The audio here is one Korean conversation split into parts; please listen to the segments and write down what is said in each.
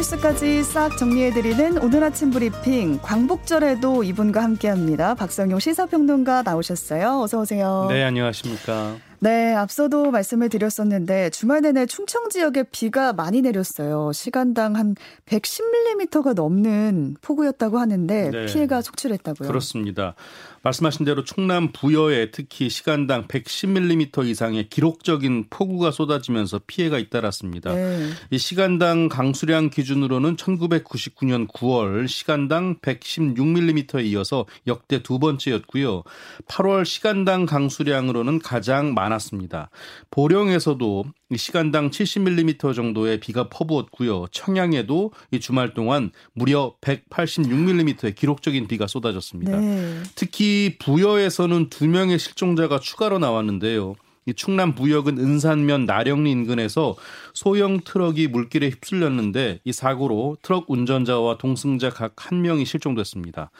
뉴스까지 싹 정리해드리는 오늘 아침 브리핑. 광복절에도 이분과 함께합니다. 박성용 시사평론가 나오셨어요. 어서 오세요. 네, 안녕하십니까. 네, 앞서도 말씀을 드렸었는데 주말 내내 충청 지역에 비가 많이 내렸어요. 시간당 한 110mm가 넘는 폭우였다고 하는데 네. 피해가 속출했다고요. 그렇습니다. 말씀하신 대로 충남 부여에 특히 시간당 110mm 이상의 기록적인 폭우가 쏟아지면서 피해가 잇따랐습니다. 네. 이 시간당 강수량 기준으로는 1999년 9월 시간당 116mm에 이어서 역대 두 번째였고요. 8월 시간당 강수량으로는 가장 많았습니다. 보령에서도 시간당 70mm 정도의 비가 퍼부었고요. 청양에도 이 주말 동안 무려 186mm의 기록적인 비가 쏟아졌습니다. 네. 특히 부여에서는 두 명의 실종자가 추가로 나왔는데요. 이 충남 부여군 은산면 나령리 인근에서 소형 트럭이 물길에 휩쓸렸는데 이 사고로 트럭 운전자와 동승자 각 한 명이 실종됐습니다.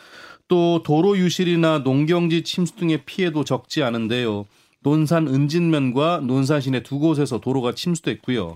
또 도로 유실이나 농경지 침수 등의 피해도 적지 않은데요. 논산 은진면과 논산 시내 두 곳에서 도로가 침수됐고요.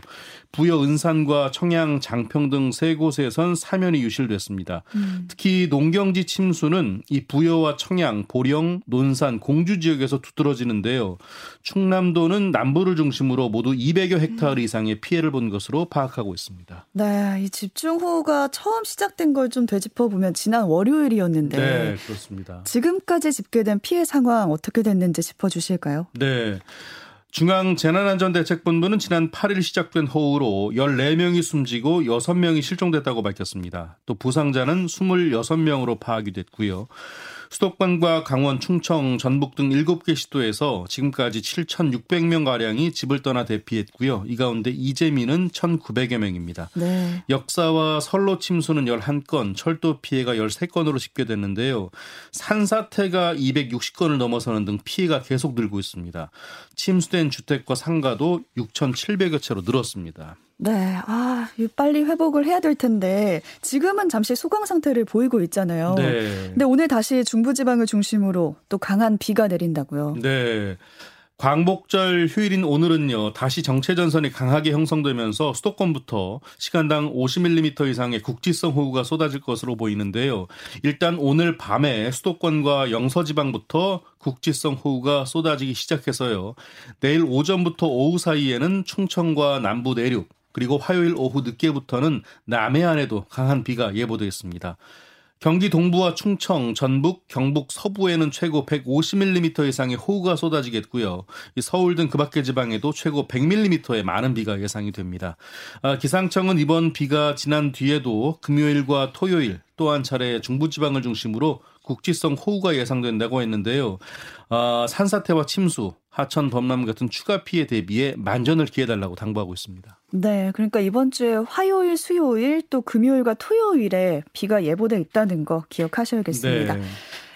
부여 은산과 청양 장평 등 세 곳에선 사면이 유실됐습니다. 음. 특히 농경지 침수는 이 부여와 청양, 보령, 논산, 공주 지역에서 두드러지는데요. 충남도는 남부를 중심으로 모두 200여 헥타르 이상의 피해를 본 것으로 파악하고 있습니다. 네, 이 집중호우가 처음 시작된 걸 좀 되짚어 보면 지난 월요일이었는데 네, 그렇습니다. 지금까지 집계된 피해 상황 어떻게 됐는지 짚어 주실까요? 네. 중앙재난안전대책본부는 지난 8일 시작된 호우로 14명이 숨지고 6명이 실종됐다고 밝혔습니다. 또 부상자는 26명으로 파악이 됐고요. 수도권과 강원, 충청, 전북 등 7개 시도에서 지금까지 7,600명 가량이 집을 떠나 대피했고요. 이 가운데 이재민은 1,900여 명입니다. 네. 역사와 선로 침수는 11건, 철도 피해가 13건으로 집계됐는데요. 산사태가 260건을 넘어서는 등 피해가 계속 늘고 있습니다. 침수된 주택과 상가도 6,700여 채로 늘었습니다. 네, 아, 빨리 회복을 해야 될 텐데 지금은 잠시 소강 상태를 보이고 있잖아요. 네. 근데 오늘 다시 중부지방을 중심으로 또 강한 비가 내린다고요. 네. 광복절 휴일인 오늘은요, 다시 정체 전선이 강하게 형성되면서 수도권부터 시간당 50mm 이상의 국지성 호우가 쏟아질 것으로 보이는데요. 일단 오늘 밤에 수도권과 영서지방부터 국지성 호우가 쏟아지기 시작해서요. 내일 오전부터 오후 사이에는 충청과 남부 내륙, 그리고 화요일 오후 늦게부터는 남해안에도 강한 비가 예보되어 있습니다. 경기 동부와 충청, 전북, 경북 서부에는 최고 150mm 이상의 호우가 쏟아지겠고요. 서울 등 그 밖의 지방에도 최고 100mm의 많은 비가 예상이 됩니다. 아, 기상청은 이번 비가 지난 뒤에도 금요일과 토요일 또 한 차례 중부지방을 중심으로 국지성 호우가 예상된다고 했는데요. 아, 산사태와 침수, 하천 범람 같은 추가 피해 대비에 만전을 기해달라고 당부하고 있습니다. 네, 그러니까 이번 주에 화요일, 수요일 또 금요일과 토요일에 비가 예보돼 있다는 거 기억하셔야겠습니다. 네.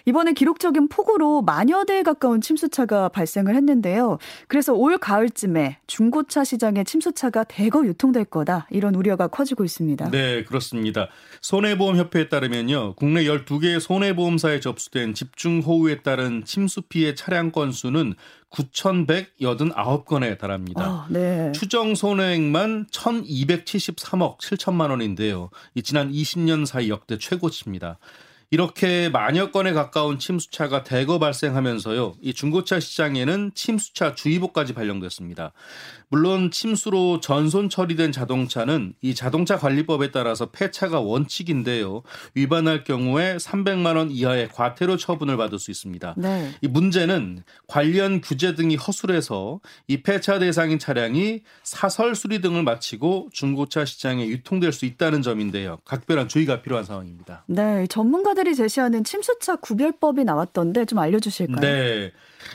이번에 기록적인 폭우로 만여 대에 가까운 침수차가 발생을 했는데요. 그래서 올 가을쯤에 중고차 시장에 침수차가 대거 유통될 거다. 이런 우려가 커지고 있습니다. 네, 그렇습니다. 손해보험협회에 따르면요. 국내 12개의 손해보험사에 접수된 집중 호우에 따른 침수 피해 차량 건수는 9,189건에 달합니다. 아, 네. 추정 손해액만 1,273억 7천만 원인데요. 지난 20년 사이 역대 최고치입니다. 이렇게 만여 건에 가까운 침수차가 대거 발생하면서요. 이 중고차 시장에는 침수차 주의보까지 발령됐습니다. 물론 침수로 전손 처리된 자동차는 이 자동차 관리법에 따라서 폐차가 원칙인데요. 위반할 경우에 300만 원 이하의 과태료 처분을 받을 수 있습니다. 네. 이 문제는 관련 규제 등이 허술해서 이 폐차 대상인 차량이 사설 수리 등을 마치고 중고차 시장에 유통될 수 있다는 점인데요. 각별한 주의가 필요한 상황입니다. 네, 전문가들이 제시하는 침수차 구별법이 나왔던데 좀 알려주실까요? 네.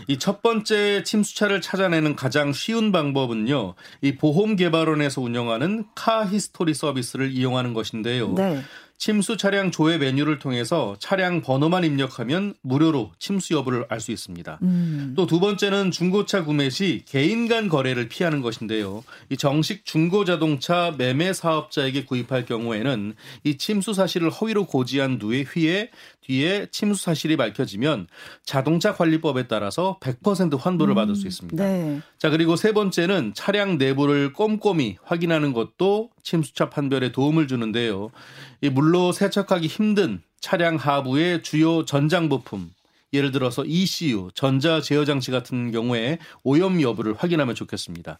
이 첫 번째 침수차를 찾아내는 가장 쉬운 방법은요. 이 보험개발원에서 운영하는 카 히스토리 서비스를 이용하는 것인데요. 네. 침수 차량 조회 메뉴를 통해서 차량 번호만 입력하면 무료로 침수 여부를 알 수 있습니다. 음. 또두 번째는 중고차 구매 시 개인 간 거래를 피하는 것인데요. 이 정식 중고 자동차 매매 사업자에게 구입할 경우에는 이 침수 사실을 허위로 고지한 누에 휘에 뒤에 침수 사실이 밝혀지면 자동차 관리법에 따라서 100% 환불을 음. 받을 수 있습니다. 네. 자, 그리고 세 번째는 차량 내부를 꼼꼼히 확인하는 것도 침수차 판별에 도움을 주는데요. 이 물로 세척하기 힘든 차량 하부의 주요 전장 부품 예를 들어서 ECU, 전자 제어 장치 같은 경우에 오염 여부를 확인하면 좋겠습니다.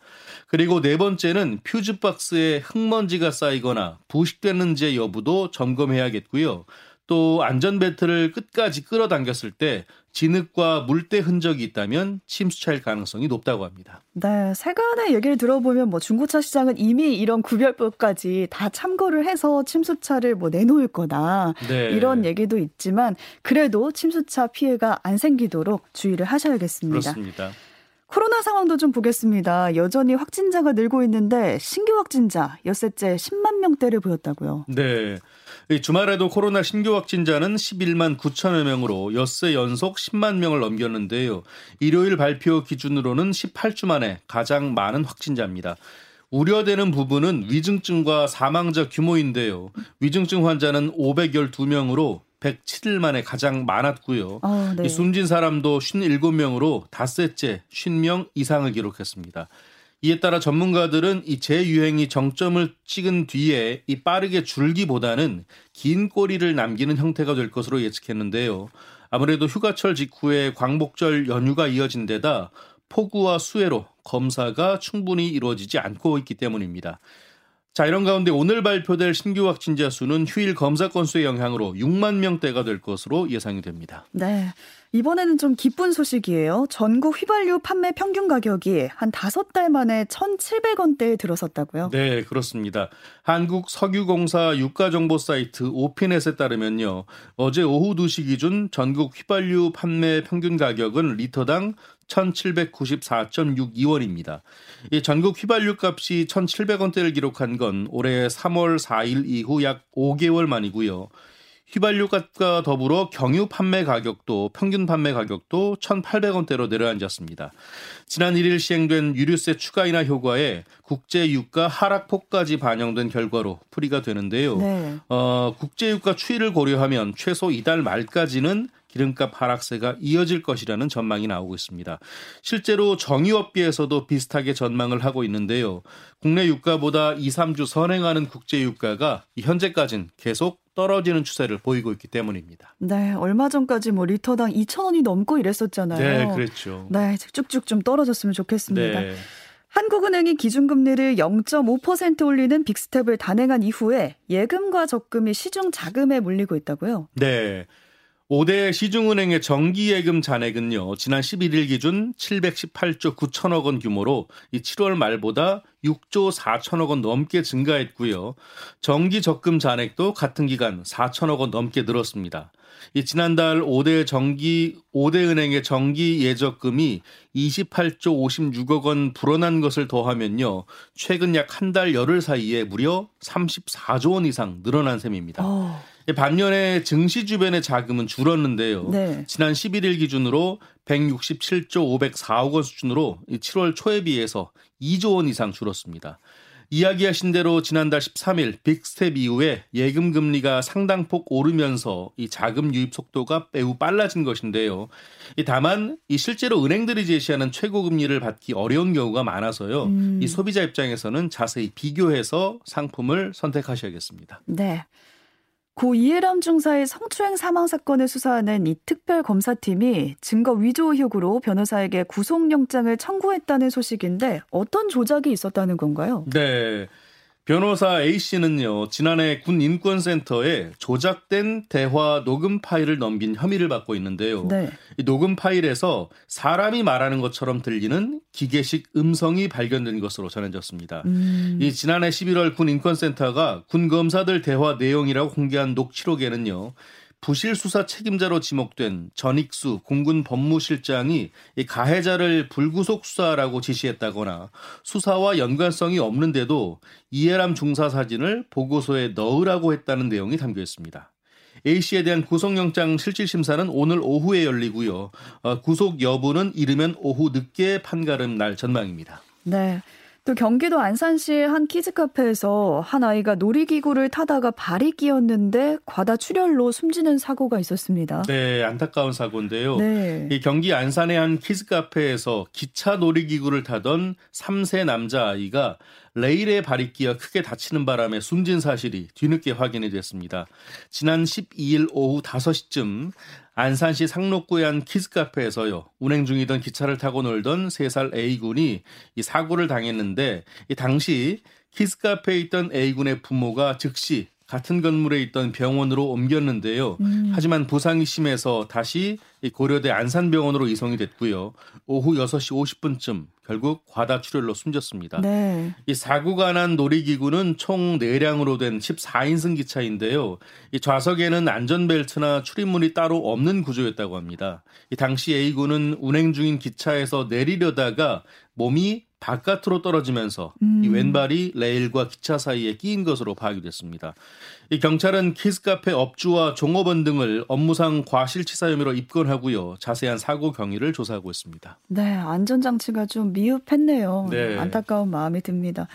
그리고 네 번째는 퓨즈 박스에 흙먼지가 쌓이거나 부식되는지 여부도 점검해야겠고요. 또 안전 벨트를 끝까지 끌어당겼을 때 진흙과 물때 흔적이 있다면 침수차일 가능성이 높다고 합니다. 네, 세간의 얘기를 들어보면 뭐 중고차 시장은 이미 이런 구별법까지 다 참고를 해서 침수차를 뭐 내놓을 거다 네. 이런 얘기도 있지만 그래도 침수차 피해가 안 생기도록 주의를 하셔야겠습니다. 그렇습니다. 코로나 상황도 좀 보겠습니다. 여전히 확진자가 늘고 있는데 신규 확진자 엿새째 10만 명대를 보였다고요. 네. 주말에도 코로나 신규 확진자는 11만 9천여 명으로 엿새 연속 10만 명을 넘겼는데요. 일요일 발표 기준으로는 18주 만에 가장 많은 확진자입니다. 우려되는 부분은 위중증과 사망자 규모인데요. 위중증 환자는 512명으로 107일 만에 가장 많았고요. 어, 네. 숨진 사람도 57명으로 닷새째 50명 이상을 기록했습니다. 이에 따라 전문가들은 이 재유행이 정점을 찍은 뒤에 이 빠르게 줄기보다는 긴 꼬리를 남기는 형태가 될 것으로 예측했는데요. 아무래도 휴가철 직후에 광복절 연휴가 이어진 데다 폭우와 수해로 검사가 충분히 이루어지지 않고 있기 때문입니다. 자, 이런 가운데 오늘 발표될 신규 확진자 수는 휴일 검사 건수의 영향으로 6만 명대가 될 것으로 예상이 됩니다. 네. 이번에는 좀 기쁜 소식이에요. 전국 휘발유 판매 평균 가격이 한 다섯 달 만에 1,700원대에 들어섰다고요? 네, 그렇습니다. 한국 석유공사 유가 정보 사이트 오피넷에 따르면요. 어제 오후 2시 기준 전국 휘발유 판매 평균 가격은 리터당 1,794.62원입니다. 이 전국 휘발유 값이 1,700원대를 기록한 건 올해 3월 4일 이후 약 5개월 만이고요. 휘발유 값과 더불어 경유 판매 가격도 평균 판매 가격도 1,800원대로 내려앉았습니다. 지난 1일 시행된 유류세 추가 인하 효과에 국제 유가 하락폭까지 반영된 결과로 풀이가 되는데요. 네. 어, 국제 유가 추이를 고려하면 최소 이달 말까지는 기름값 하락세가 이어질 것이라는 전망이 나오고 있습니다. 실제로 정유업계에서도 비슷하게 전망을 하고 있는데요. 국내 유가보다 2, 3주 선행하는 국제 유가가 현재까지는 계속 떨어지는 추세를 보이고 있기 때문입니다. 네, 얼마 전까지 뭐 리터당 2,000원이 넘고 이랬었잖아요. 네, 그렇죠. 네, 쭉쭉 좀 떨어졌으면 좋겠습니다. 네. 한국은행이 기준금리를 0.5% 올리는 빅스텝을 단행한 이후에 예금과 적금이 시중 자금에 몰리고 있다고요? 네. 5대 시중은행의 정기예금 잔액은요, 지난 11일 기준 718조 9천억 원 규모로 이 7월 말보다 6조 4천억 원 넘게 증가했고요. 정기 적금 잔액도 같은 기간 4천억 원 넘게 늘었습니다. 이 지난달 5대 정기 5대 은행의 정기 예적금이 28조 56억 원 불어난 것을 더하면요. 최근 약 한 달 열흘 사이에 무려 34조 원 이상 늘어난 셈입니다. 어. 반년에 증시 주변의 자금은 줄었는데요. 네. 지난 11일 기준으로 167조 504억 원 수준으로 7월 초에 비해서 2조 원 이상 줄었습니다. 이야기하신 대로 지난달 13일 빅스텝 이후에 예금 금리가 상당폭 오르면서 이 자금 유입 속도가 매우 빨라진 것인데요. 다만 이 실제로 은행들이 제시하는 최고 금리를 받기 어려운 경우가 많아서요. 음. 이 소비자 입장에서는 자세히 비교해서 상품을 선택하셔야겠습니다. 네. 고 이해람 중사의 성추행 사망 사건을 수사하는 이 특별 검사팀이 증거 위조 의혹으로 변호사에게 구속영장을 청구했다는 소식인데 어떤 조작이 있었다는 건가요? 네. 변호사 A씨는요, 지난해 군 인권센터에 조작된 대화 녹음 파일을 넘긴 혐의를 받고 있는데요. 네. 이 녹음 파일에서 사람이 말하는 것처럼 들리는 기계식 음성이 발견된 것으로 전해졌습니다. 음. 이 지난해 11월 군 인권센터가 군 검사들 대화 내용이라고 공개한 녹취록에는요, 부실 수사 책임자로 지목된 전익수 공군 법무실장이 이 가해자를 불구속 수사라고 지시했다거나 수사와 연관성이 없는데도 이해람 중사 사진을 보고서에 넣으라고 했다는 내용이 담겨 있습니다. A 씨에 대한 구속영장 실질 심사는 오늘 오후에 열리고요. 어, 구속 여부는 이르면 오후 늦게 판가름 날 전망입니다. 네. 또 경기도 안산시의 한 키즈카페에서 한 아이가 놀이기구를 타다가 발이 끼었는데 과다 출혈로 숨지는 사고가 있었습니다. 네, 안타까운 사고인데요. 네. 이 경기 안산의 한 키즈카페에서 기차 놀이기구를 타던 3세 남자아이가 레일에 발이 끼어 크게 다치는 바람에 숨진 사실이 뒤늦게 확인이 됐습니다. 지난 12일 오후 5시쯤 안산시 상록구의 한 키즈카페에서요. 운행 중이던 기차를 타고 놀던 3살 A군이 이 사고를 당했는데 이 당시 키즈카페에 있던 A군의 부모가 즉시 같은 건물에 있던 병원으로 옮겼는데요. 음. 하지만 부상이 심해서 다시 고려대 안산병원으로 이송이 됐고요. 오후 6시 50분쯤 결국 과다 출혈로 숨졌습니다. 네. 이 사고가 난 놀이기구는 총 4량으로 된 14인승 기차인데요. 이 좌석에는 안전벨트나 출입문이 따로 없는 구조였다고 합니다. 이 당시 A군은 운행 중인 기차에서 내리려다가 몸이 바깥으로 떨어지면서 음. 이 왼발이 레일과 기차 사이에 끼인 것으로 파악이 됐습니다. 이 경찰은 키즈카페 업주와 종업원 등을 업무상 과실치사 혐의로 입건하고요. 자세한 사고 경위를 조사하고 있습니다. 네, 안전장치가 좀 미흡했네요. 네. 안타까운 마음이 듭니다.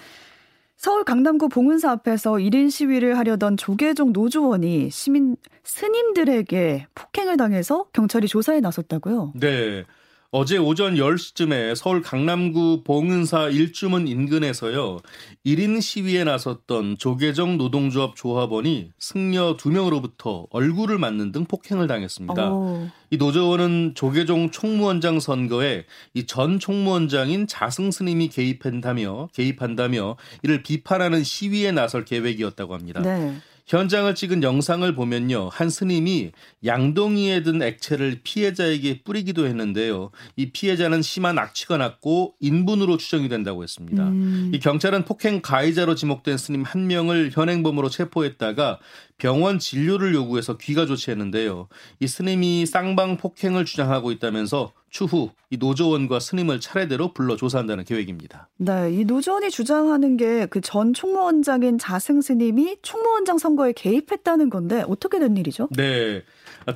서울 강남구 봉은사 앞에서 1인 시위를 하려던 조계종 노조원이 시민 스님들에게 폭행을 당해서 경찰이 조사에 나섰다고요? 네. 어제 오전 10시쯤에 서울 강남구 봉은사 일주문 인근에서요. 1인 시위에 나섰던 조계정 노동조합 조합원이 승려 2명으로부터 얼굴을 맞는 등 폭행을 당했습니다. 오. 이 노조원은 조계종 총무원장 선거에 이 전 총무원장인 자승 스님이 개입한다며 개입한다며 이를 비판하는 시위에 나설 계획이었다고 합니다. 네. 현장을 찍은 영상을 보면요. 한 스님이 양동이에 든 액체를 피해자에게 뿌리기도 했는데요. 이 피해자는 심한 악취가 났고 인분으로 추정이 된다고 했습니다. 음. 이 경찰은 폭행 가해자로 지목된 스님 한 명을 현행범으로 체포했다가 병원 진료를 요구해서 귀가 조치했는데요. 이 스님이 쌍방 폭행을 주장하고 있다면서 추후 이 노조원과 스님을 차례대로 불러 조사한다는 계획입니다. 네, 이 노조원이 주장하는 게 그 전 총무원장인 자승 스님이 총무원장 선거에 개입했다는 건데 어떻게 된 일이죠? 네.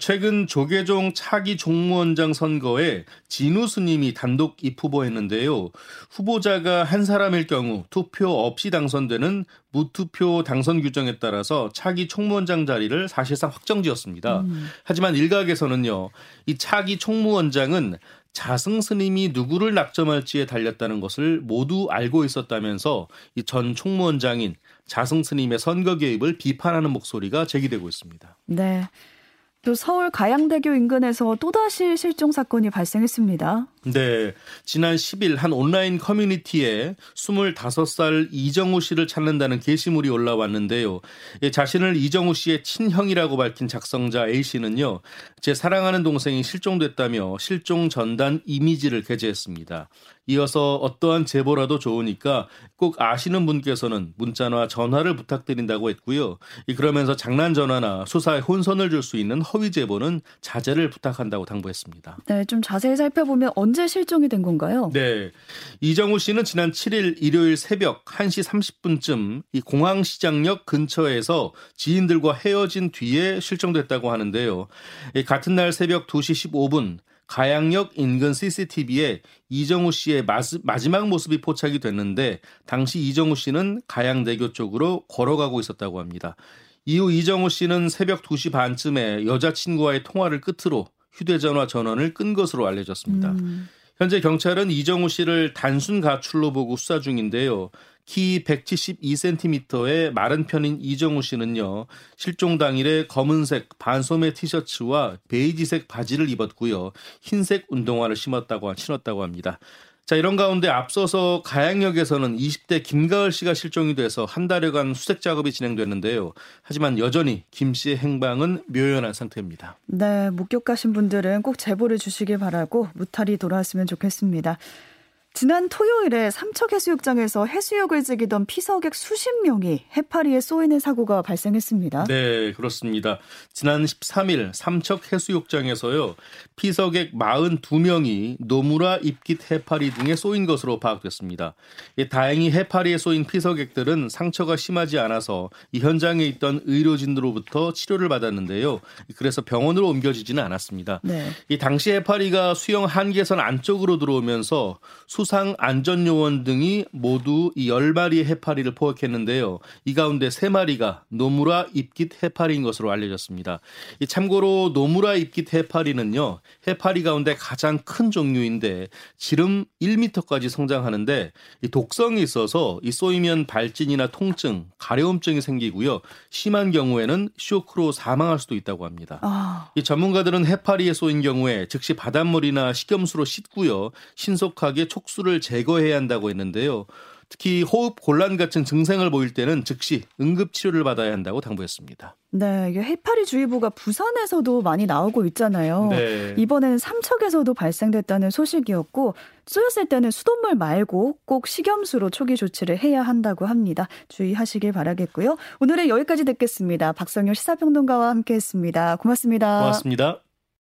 최근 조계종 차기 총무원장 선거에 진우 스님이 단독 입후보했는데요. 후보자가 한 사람일 경우 투표 없이 당선되는 무투표 당선 규정에 따라서 차기 총무원장 자리를 사실상 확정지었습니다. 음. 하지만 일각에서는요, 이 차기 총무원장은 자승 스님이 누구를 낙점할지에 달렸다는 것을 모두 알고 있었다면서 이 전 총무원장인 자승 스님의 선거 개입을 비판하는 목소리가 제기되고 있습니다. 네. 또 서울 가양대교 인근에서 또다시 실종 사건이 발생했습니다. 네. 지난 10일 한 온라인 커뮤니티에 25살 이정우 씨를 찾는다는 게시물이 올라왔는데요. 예, 자신을 이정우 씨의 친형이라고 밝힌 작성자 A 씨는요. 제 사랑하는 동생이 실종됐다며 실종 전단 이미지를 게재했습니다. 이어서 어떠한 제보라도 좋으니까 꼭 아시는 분께서는 문자나 전화를 부탁드린다고 했고요. 그러면서 장난 전화나 수사에 혼선을 줄 수 있는 허위 제보는 자제를 부탁한다고 당부했습니다. 네, 좀 자세히 살펴보면 언제 실종이 된 건가요? 네. 이정우 씨는 지난 7일 일요일 새벽 1시 30분쯤 이 공항시장역 근처에서 지인들과 헤어진 뒤에 실종됐다고 하는데요. 같은 날 새벽 2시 15분 가양역 인근 CCTV에 이정우 씨의 마지막 모습이 포착이 됐는데 당시 이정우 씨는 가양대교 쪽으로 걸어가고 있었다고 합니다. 이후 이정우 씨는 새벽 2시 반쯤에 여자친구와의 통화를 끝으로 휴대전화 전원을 끈 것으로 알려졌습니다. 음. 현재 경찰은 이정우 씨를 단순 가출로 보고 수사 중인데요. 키 172cm의 마른 편인 이정우 씨는요, 실종 당일에 검은색 반소매 티셔츠와 베이지색 바지를 입었고요, 흰색 운동화를 신었다고, 신었다고 합니다. 자, 이런 가운데 앞서서 가양역에서는 20대 김가을 씨가 실종이 돼서 한 달여간 수색 작업이 진행됐는데요. 하지만 여전히 김 씨의 행방은 묘연한 상태입니다. 네, 목격하신 분들은 꼭 제보를 주시길 바라고 무탈이 돌아왔으면 좋겠습니다. 지난 토요일에 삼척해수욕장에서 해수욕을 즐기던 피서객 수십 명이 해파리에 쏘이는 사고가 발생했습니다. 네, 그렇습니다. 지난 13일 삼척해수욕장에서요. 피서객 42명이 노무라, 입깃, 해파리 등에 쏘인 것으로 파악됐습니다. 다행히 해파리에 쏘인 피서객들은 상처가 심하지 않아서 이 현장에 있던 의료진으로부터 치료를 받았는데요. 그래서 병원으로 옮겨지지는 않았습니다. 네. 이 당시 해파리가 수영 한계선 안쪽으로 들어오면서 수 수상 안전요원 등이 모두 이 10마리의 해파리를 포획했는데요. 이 가운데 3마리가 노무라 입깃 해파리인 것으로 알려졌습니다. 참고로 노무라 입깃 해파리는요. 해파리 가운데 가장 큰 종류인데 지름 1m까지 성장하는데 이 독성이 있어서 이 쏘이면 발진이나 통증, 가려움증이 생기고요. 심한 경우에는 쇼크로 사망할 수도 있다고 합니다. 아. 이 전문가들은 해파리에 쏘인 경우에 즉시 바닷물이나 식염수로 씻고요. 신속하게 촉 수를 제거해야 한다고 했는데요. 특히 호흡 곤란 같은 증상을 보일 때는 즉시 응급 치료를 받아야 한다고 당부했습니다. 네, 이게 해파리 주의보가 부산에서도 많이 나오고 있잖아요. 네. 이번에는 삼척에서도 발생됐다는 소식이었고 쏘였을 때는 수돗물 말고 꼭 식염수로 초기 조치를 해야 한다고 합니다. 주의하시길 바라겠고요. 오늘은 여기까지 듣겠습니다. 박성열 시사평론가와 함께했습니다. 고맙습니다. 고맙습니다.